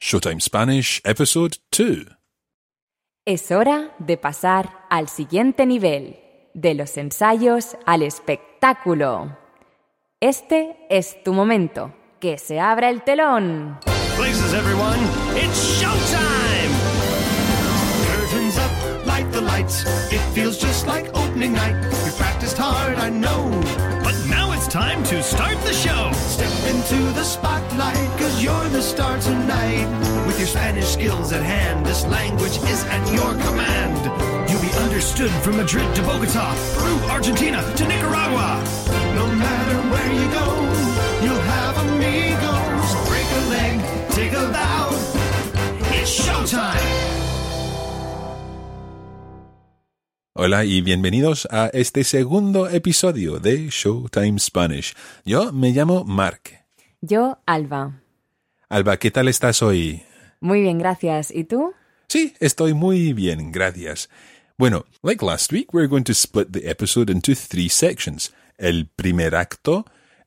Showtime Spanish, Episode 2. Es hora de pasar al siguiente nivel, de los ensayos al espectáculo. Este es tu momento. Que se abra el telón. Places, everyone. It's showtime! Curtains up, light the lights. It feels just like opening night. You practiced hard, I know. Time to start the show. Step into the spotlight, cause you're the star tonight. With your Spanish skills at hand, this language is at your command. You'll be understood from Madrid to Bogota, Peru, Argentina to Nicaragua. No matter where you go, you'll have amigos. Break a leg, take a bow. It's showtime! Hola y bienvenidos a este segundo episodio de Showtime Spanish. Yo me llamo Mark. Yo, Alba. Alba, ¿qué tal estás hoy? Muy bien, gracias. ¿Y tú? Sí, estoy muy bien, gracias. Bueno, like last week, we're going to split the episode into three sections. El primer acto,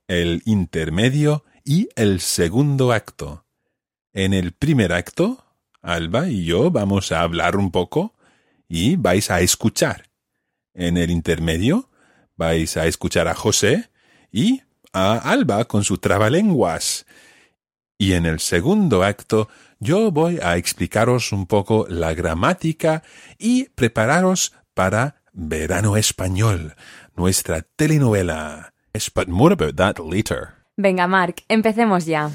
el intermedio y el segundo acto. En el primer acto, Alba y yo vamos a hablar un poco y vais a escuchar. En el intermedio, vais a escuchar a José y a Alba con su trabalenguas. Y en el segundo acto, yo voy a explicaros un poco la gramática y prepararos para Verano Español, nuestra telenovela. Venga, Mark, empecemos ya.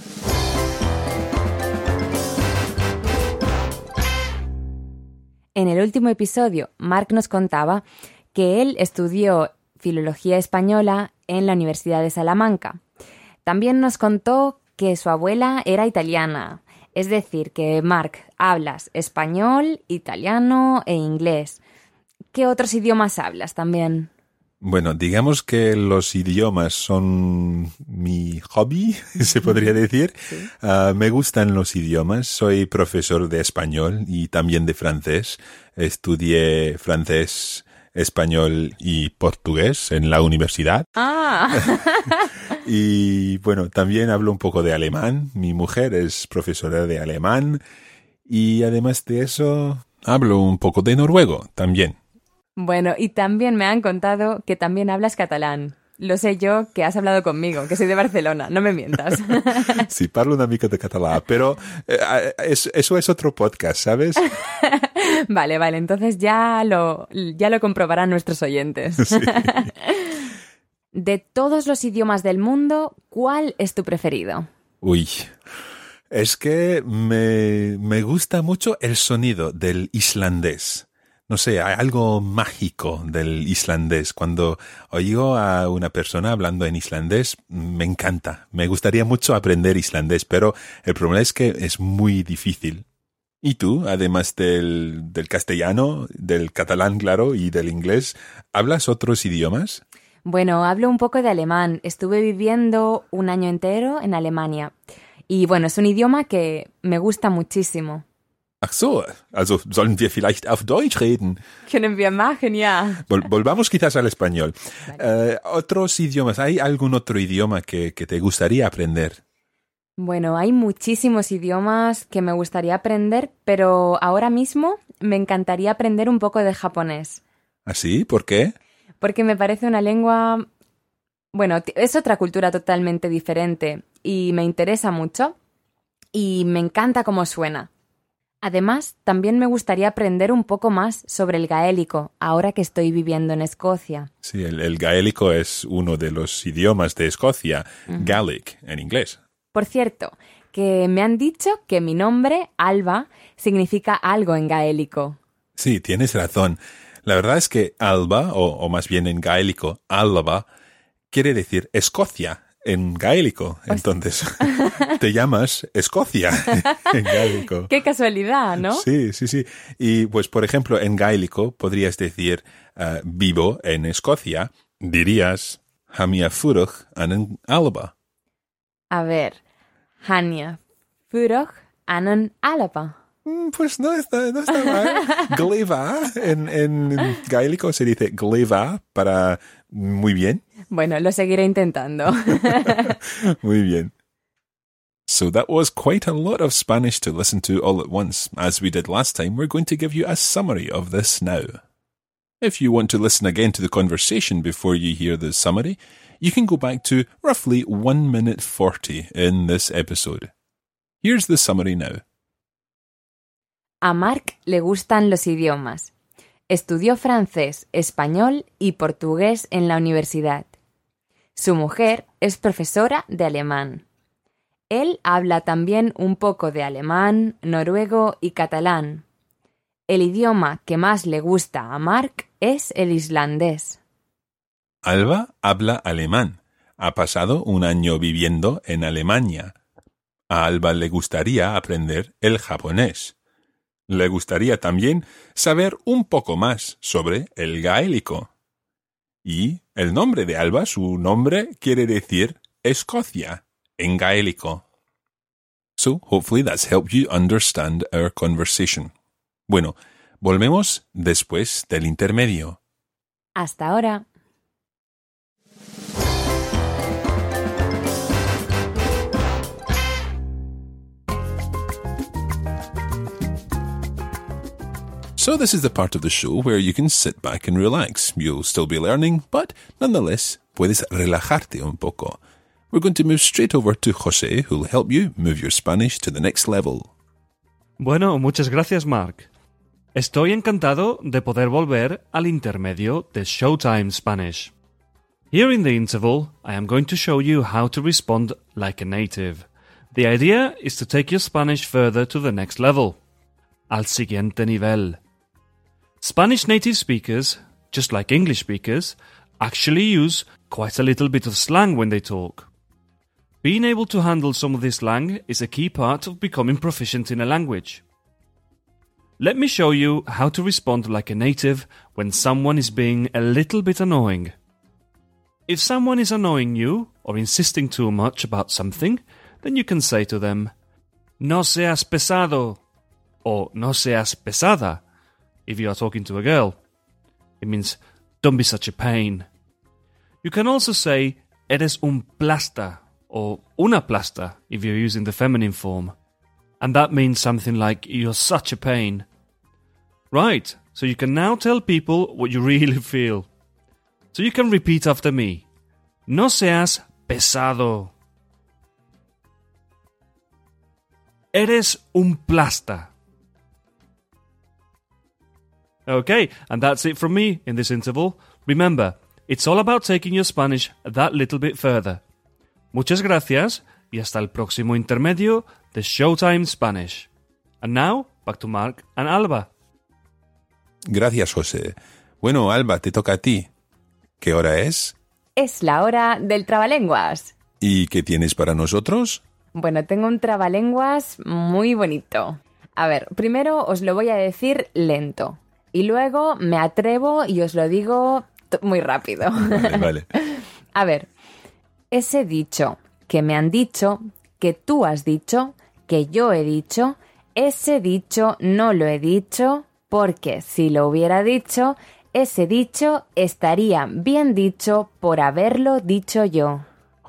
En el último episodio, Mark nos contaba que él estudió Filología Española en la Universidad de Salamanca. También nos contó que su abuela era italiana, es decir, que Mark hablas español, italiano e inglés. ¿Qué otros idiomas hablas también? Bueno, digamos que los idiomas son mi hobby, se podría decir. Ah, me gustan los idiomas. Soy profesor de español y también de francés. Estudié francés, español y portugués en la universidad. Ah, Y bueno, también hablo un poco de alemán. Mi mujer es profesora de alemán. Y además de eso, hablo un poco de noruego también. Bueno, y también me han contado que también hablas catalán. Lo sé yo que has hablado conmigo, que soy de Barcelona, no me mientas. Sí, parlo una mica de catalán, pero eh, es- eso es otro podcast, ¿sabes? vale, vale, entonces ya lo, ya lo comprobarán nuestros oyentes. De todos los idiomas del mundo, ¿cuál es tu preferido? Uy, es que me, me gusta mucho el sonido del islandés. No sé, hay algo mágico del islandés. Cuando oigo a una persona hablando en islandés, me encanta. Me gustaría mucho aprender islandés, pero el problema es que es muy difícil. ¿Y tú, además del, del castellano, del catalán, claro, y del inglés, hablas otros idiomas? Bueno, hablo un poco de alemán. Estuve viviendo un año entero en Alemania. Y bueno, es un idioma que me gusta muchísimo. Ach so, also sollen wir vielleicht auf Deutsch reden? Können wir machen, ja. Vol- volvamos quizás al español. Eh, otros idiomas, ¿hay algún otro idioma que, que te gustaría aprender? Bueno, hay muchísimos idiomas que me gustaría aprender, pero ahora mismo me encantaría aprender un poco de japonés, ¿Así? ¿Por qué? porque me parece una lengua Bueno, es otra cultura totalmente diferente y me interesa mucho y me encanta cómo suena. Además, también me gustaría aprender un poco más sobre el gaélico ahora que estoy viviendo en Escocia. Sí, el, el gaélico es uno de los idiomas de Escocia, Gaelic en inglés. Por cierto, que me han dicho que mi nombre, Alba, significa algo en gaélico. Sí, tienes razón. La verdad es que Alba, o, o más bien en gaélico, Alba, quiere decir Escocia en gaélico. Entonces, te llamas Escocia en gaélico. Qué casualidad, ¿no? Sí, sí, sí. Y pues, por ejemplo, en gaélico podrías decir ah, vivo en Escocia, dirías Hamia Furuch an Alba. A ver, Hania, Furoch, Anon, Alaba. Mm, Pues no está, no está mal. Gleva, en, en gaélico se dice gleva para muy bien. Bueno, lo seguiré intentando. Muy bien. So that was quite a lot of Spanish to listen to all at once. As we did last time, we're going to give you a summary of this now. If you want to listen again to the conversation before you hear the summary, you can go back to roughly 1 minute 40 in this episode. Here's the summary now. A Mark le gustan los idiomas. Estudió francés, español y portugués en la universidad. Su mujer es profesora de alemán. Él habla también un poco de alemán, noruego y catalán. El idioma que más le gusta a Mark es el islandés. Alba habla alemán. Ha pasado un año viviendo en Alemania. A Alba le gustaría aprender el japonés. Le gustaría también saber un poco más sobre el gaélico. Y el nombre de Alba, su nombre quiere decir Escocia en gaélico. So, hopefully that's helped you understand our conversation. Bueno, volvemos después del intermedio. Hasta ahora. So, this is the part of the show where you can sit back and relax. You'll still be learning, but nonetheless, puedes relajarte un poco. We're going to move straight over to Jose, who'll help you move your Spanish to the next level. Bueno, muchas gracias, Mark. Estoy encantado de poder volver al intermedio de Showtime Spanish. Here in the interval, I am going to show you how to respond like a native. The idea is to take your Spanish further to the next level. Al siguiente nivel. Spanish native speakers, just like English speakers, actually use quite a little bit of slang when they talk. Being able to handle some of this slang is a key part of becoming proficient in a language. Let me show you how to respond like a native when someone is being a little bit annoying. If someone is annoying you or insisting too much about something, then you can say to them, No seas pesado, or No seas pesada, if you are talking to a girl. It means, Don't be such a pain. You can also say, Eres un plasta, or una plasta, if you're using the feminine form. And that means something like, You're such a pain. Right, so you can now tell people what you really feel. So you can repeat after me. No seas pesado. Eres un plasta. Okay, and that's it from me in this interval. Remember, it's all about taking your Spanish that little bit further. Muchas gracias y hasta el próximo intermedio de Showtime Spanish. And now, back to Mark and Alba. Gracias, José. Bueno, Alba, te toca a ti. ¿Qué hora es? Es la hora del trabalenguas. ¿Y qué tienes para nosotros? Bueno, tengo un trabalenguas muy bonito. A ver, primero os lo voy a decir lento. Y luego me atrevo y os lo digo muy rápido. Vale, vale. A ver, ese dicho que me han dicho, que tú has dicho, que yo he dicho, ese dicho no lo he dicho porque si lo hubiera dicho, ese dicho estaría bien dicho por haberlo dicho yo.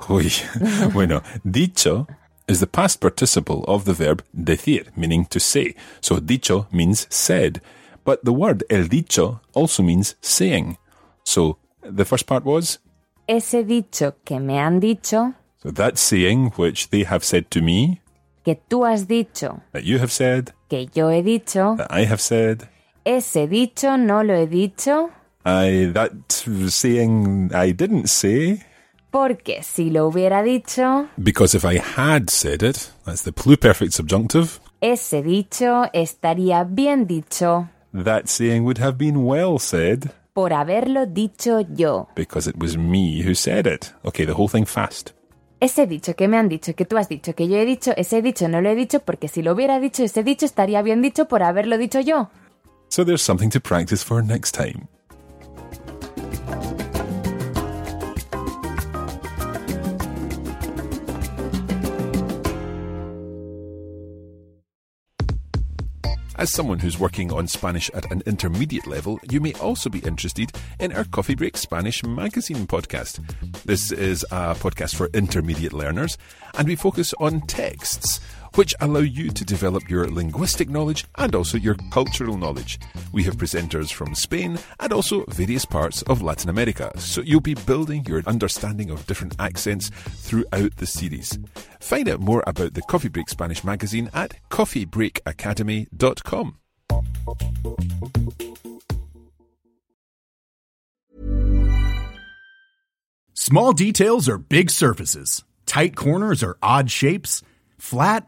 Uy. Bueno, dicho is the past participle of the verb decir, meaning to say. So dicho means said. But the word el dicho also means saying. So the first part was ese dicho que me han dicho, So that saying which they have said to me, que tú has dicho, that you have said, que yo he dicho, that I have said, ese dicho no lo he dicho, I that saying I didn't say. porque si lo hubiera dicho, Because if I had said it, that's the pluperfect subjunctive, ese dicho estaría bien dicho that saying would have been well said por haberlo dicho yo. because it was me who said it. Okay, the whole thing fast. Ese dicho que me han dicho, que tú has dicho, que yo he dicho, ese dicho no lo he dicho porque si lo hubiera dicho, ese dicho estaría bien dicho por haberlo dicho yo. So there's something to practice for next time. As someone who's working on Spanish at an intermediate level, you may also be interested in our Coffee Break Spanish magazine podcast. This is a podcast for intermediate learners, and we focus on texts which allow you to develop your linguistic knowledge and also your cultural knowledge. We have presenters from Spain and also various parts of Latin America, so you'll be building your understanding of different accents throughout the series. Find out more about the Coffee Break Spanish magazine at coffeebreakacademy.com. Small details are big surfaces. Tight corners are odd shapes. Flat,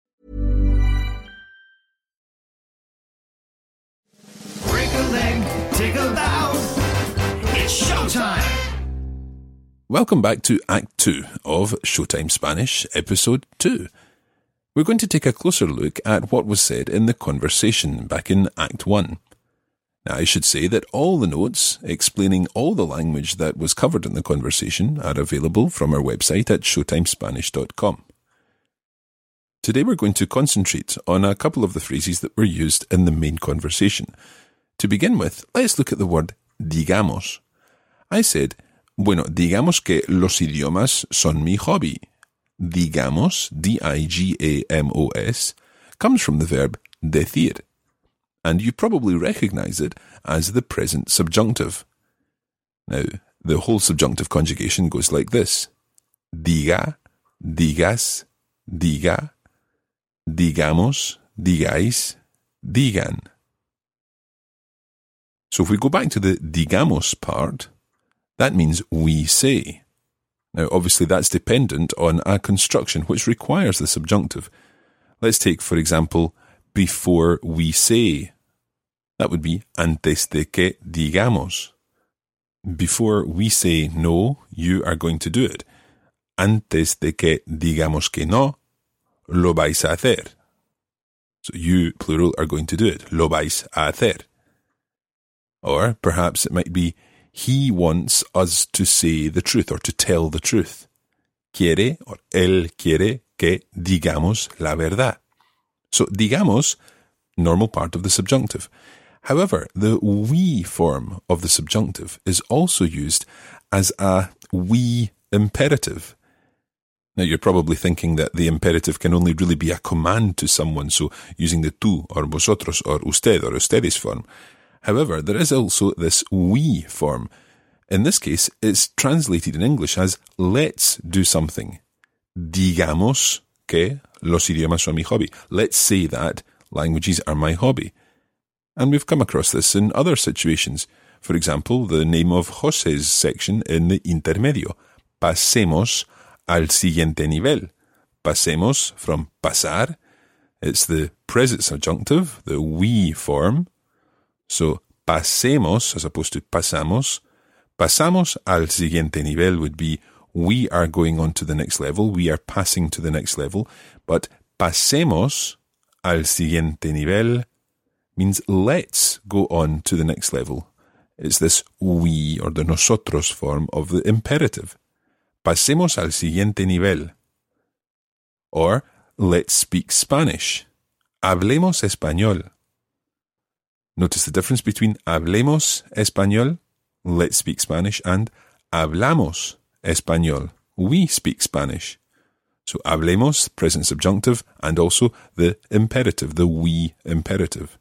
Welcome back to Act 2 of Showtime Spanish, Episode 2. We're going to take a closer look at what was said in the conversation back in Act 1. Now, I should say that all the notes explaining all the language that was covered in the conversation are available from our website at showtimespanish.com. Today we're going to concentrate on a couple of the phrases that were used in the main conversation. To begin with, let's look at the word digamos. I said, bueno, digamos que los idiomas son mi hobby. Digamos, D-I-G-A-M-O-S, comes from the verb decir, and you probably recognize it as the present subjunctive. Now, the whole subjunctive conjugation goes like this. Diga, digas, diga, digamos, digáis, digan. So if we go back to the digamos part, that means we say. Now, obviously, that's dependent on a construction which requires the subjunctive. Let's take, for example, before we say. That would be antes de que digamos. Before we say no, you are going to do it. Antes de que digamos que no, lo vais a hacer. So you, plural, are going to do it. Lo vais a hacer. Or perhaps it might be he wants us to say the truth or to tell the truth. Quiere or él quiere que digamos la verdad. So digamos, normal part of the subjunctive. However, the we form of the subjunctive is also used as a we imperative. Now, you're probably thinking that the imperative can only really be a command to someone, so using the tú or vosotros or usted or ustedes form. However, there is also this we form. In this case, it's translated in English as let's do something. Digamos que los idiomas son mi hobby. Let's say that languages are my hobby. And we've come across this in other situations. For example, the name of José's section in the intermedio. Pasemos al siguiente nivel. Pasemos from pasar. It's the present subjunctive, the we form. So, pasemos as opposed to pasamos. Pasamos al siguiente nivel would be we are going on to the next level, we are passing to the next level. But pasemos al siguiente nivel means let's go on to the next level. It's this we or the nosotros form of the imperative. Pasemos al siguiente nivel. Or let's speak Spanish. Hablemos español. Notice the difference between hablemos español, let's speak Spanish, and hablamos español, we speak Spanish. So hablemos, present subjunctive, and also the imperative, the we imperative.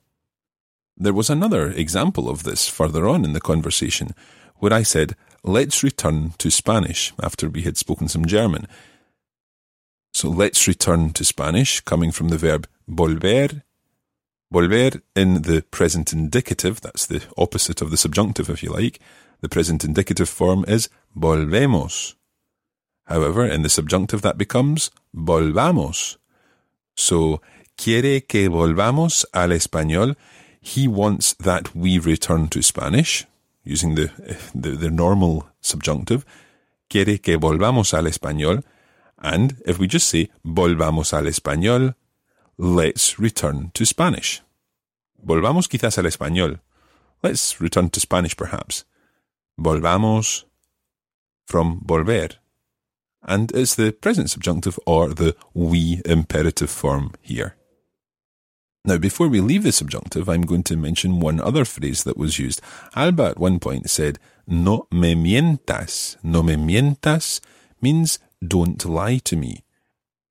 There was another example of this further on in the conversation, where I said, let's return to Spanish after we had spoken some German. So let's return to Spanish, coming from the verb volver. Volver in the present indicative, that's the opposite of the subjunctive if you like. The present indicative form is volvemos. However, in the subjunctive that becomes volvamos. So, quiere que volvamos al español he wants that we return to Spanish, using the, the, the normal subjunctive. Quiere que volvamos al español. And if we just say volvamos al español, let's return to Spanish. Volvamos quizás al español. Let's return to Spanish perhaps. Volvamos from volver. And it's the present subjunctive or the we imperative form here. Now, before we leave the subjunctive, I'm going to mention one other phrase that was used. Alba at one point said, No me mientas. No me mientas means don't lie to me.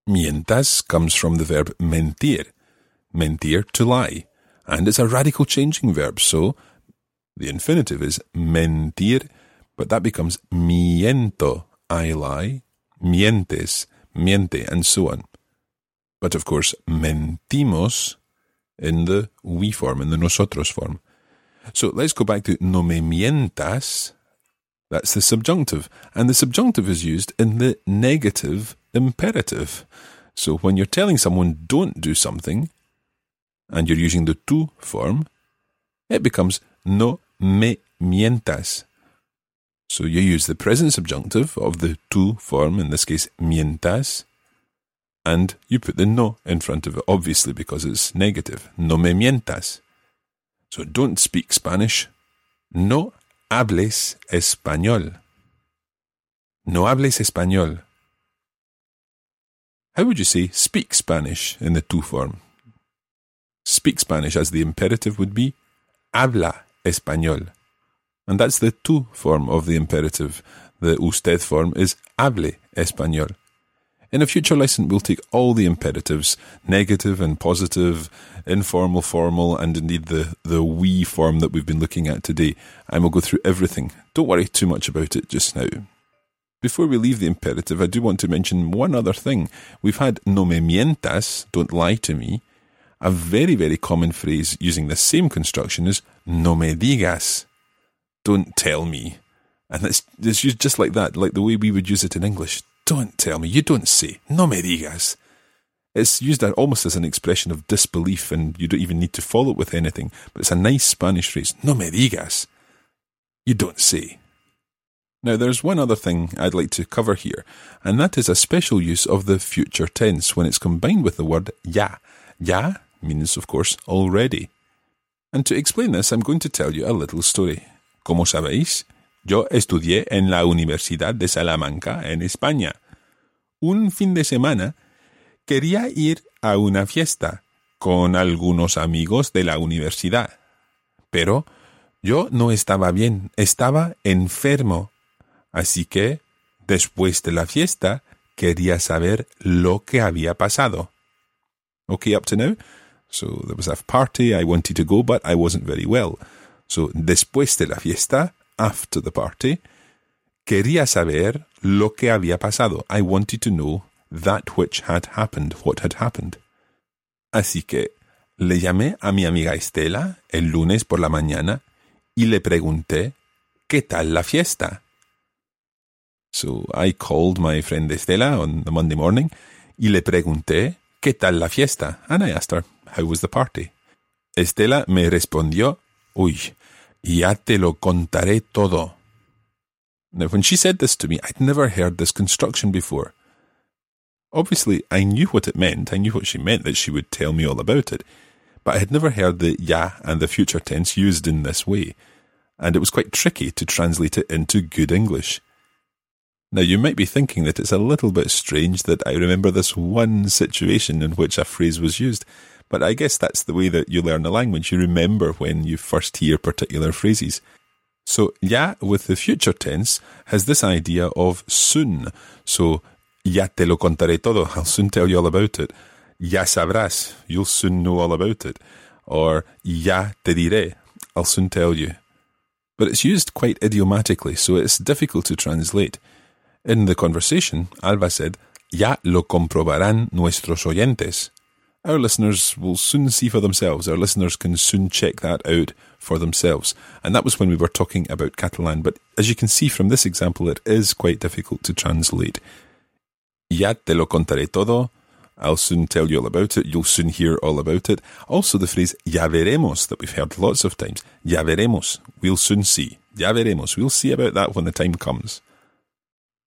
Mientas comes from the verb mentir. Mentir, to lie. And it's a radical changing verb, so the infinitive is mentir, but that becomes miento, I lie, mientes, miente, and so on. But of course, mentimos in the we form, in the nosotros form. So let's go back to no me mientas. That's the subjunctive. And the subjunctive is used in the negative imperative. So when you're telling someone don't do something, and you're using the tú form, it becomes no me mientas. So you use the present subjunctive of the tú form, in this case mientas, and you put the no in front of it, obviously because it's negative. No me mientas. So don't speak Spanish. No hables español. No hables español. How would you say speak Spanish in the tú form? Speak Spanish as the imperative would be habla español. And that's the tú form of the imperative. The usted form is hable español. In a future lesson, we'll take all the imperatives, negative and positive, informal, formal, and indeed the, the we form that we've been looking at today, and we'll go through everything. Don't worry too much about it just now. Before we leave the imperative, I do want to mention one other thing. We've had no me mientas, don't lie to me. A very, very common phrase using the same construction is no me digas, don't tell me. And it's, it's used just like that, like the way we would use it in English. Don't tell me, you don't say, no me digas. It's used almost as an expression of disbelief and you don't even need to follow it with anything, but it's a nice Spanish phrase, no me digas. You don't say. Now, there's one other thing I'd like to cover here, and that is a special use of the future tense when it's combined with the word ya. Ya means, of course, already. And to explain this, I'm going to tell you a little story. Como sabéis, Yo estudié en la Universidad de Salamanca, en España. Un fin de semana quería ir a una fiesta con algunos amigos de la universidad. Pero yo no estaba bien, estaba enfermo. Así que, después de la fiesta, quería saber lo que había pasado. Okay, up to now? So there was a party, I wanted to go, but I wasn't very well. So, después de la fiesta, after the party, quería saber lo que había pasado. I wanted to know that which had happened, what had happened. Así que le llamé a mi amiga Estela el lunes por la mañana y le pregunté ¿qué tal la fiesta? So I called my friend Estela on the Monday morning y le pregunté ¿qué tal la fiesta? And I asked her how was the party. Estela me respondió, uy, ya te lo contaré todo. Now, when she said this to me, I'd never heard this construction before. Obviously, I knew what it meant. I knew what she meant, that she would tell me all about it. But I had never heard the ya and the future tense used in this way. And it was quite tricky to translate it into good English. Now, you might be thinking that it's a little bit strange that I remember this one situation in which a phrase was used, but I guess that's the way that you learn a language. You remember when you first hear particular phrases. So, ya with the future tense has this idea of soon. So, ya te lo contaré todo. I'll soon tell you all about it. Ya sabrás. You'll soon know all about it. Or ya te diré. I'll soon tell you. But it's used quite idiomatically, so it's difficult to translate. In the conversation, Alba said, Ya lo comprobarán nuestros oyentes. Our listeners will soon see for themselves. Our listeners can soon check that out for themselves. And that was when we were talking about Catalan. But as you can see from this example, it is quite difficult to translate. Ya te lo contaré todo. I'll soon tell you all about it. You'll soon hear all about it. Also, the phrase ya veremos that we've heard lots of times. Ya veremos. We'll soon see. Ya veremos. We'll see about that when the time comes.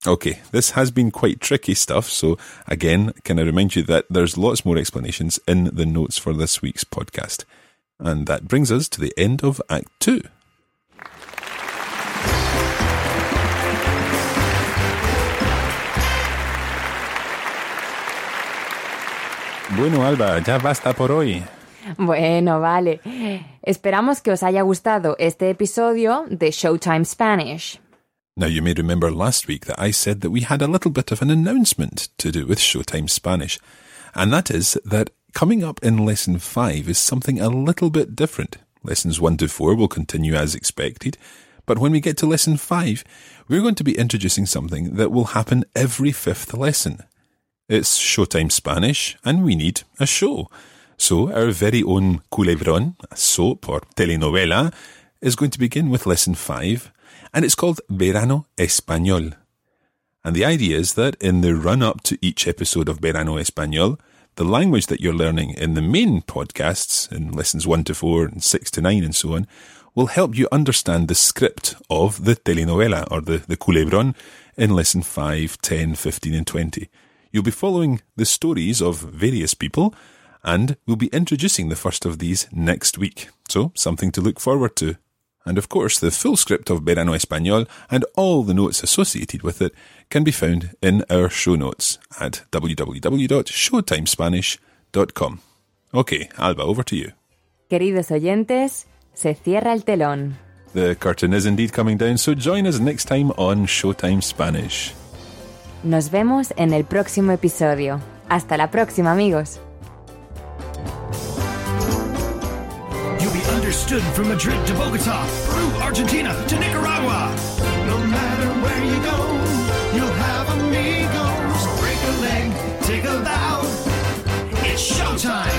Okay, this has been quite tricky stuff, so again, can I remind you that there's lots more explanations in the notes for this week's podcast. And that brings us to the end of Act 2. Bueno, Alba, ya basta por hoy. Bueno, vale. Esperamos que os haya gustado este episodio de Showtime Spanish. Now, you may remember last week that I said that we had a little bit of an announcement to do with Showtime Spanish, and that is that coming up in Lesson 5 is something a little bit different. Lessons 1 to 4 will continue as expected, but when we get to Lesson 5, we're going to be introducing something that will happen every fifth lesson. It's Showtime Spanish, and we need a show. So, our very own Culebron, a soap or telenovela, is going to begin with Lesson 5 and it's called Verano Español. And the idea is that in the run up to each episode of Verano Español, the language that you're learning in the main podcasts, in lessons 1 to 4 and 6 to 9 and so on, will help you understand the script of the telenovela or the, the culebron in lesson 5, 10, 15 and 20. You'll be following the stories of various people and we'll be introducing the first of these next week. So, something to look forward to. And of course, the full script of Verano Español and all the notes associated with it can be found in our show notes at www.showtimespanish.com. Okay, Alba, over to you. Queridos oyentes, se cierra el telón. The curtain is indeed coming down, so join us next time on Showtime Spanish. Nos vemos en el próximo episodio. Hasta la próxima, amigos. You'll understood from Madrid to Bogota, Peru, Argentina to Nicaragua. No matter where you go, you'll have amigos. Break a leg, take a bow. It's showtime.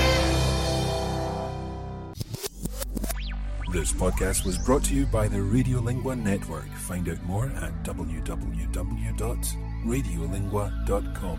This podcast was brought to you by the Radiolingua Network. Find out more at www.radiolingua.com.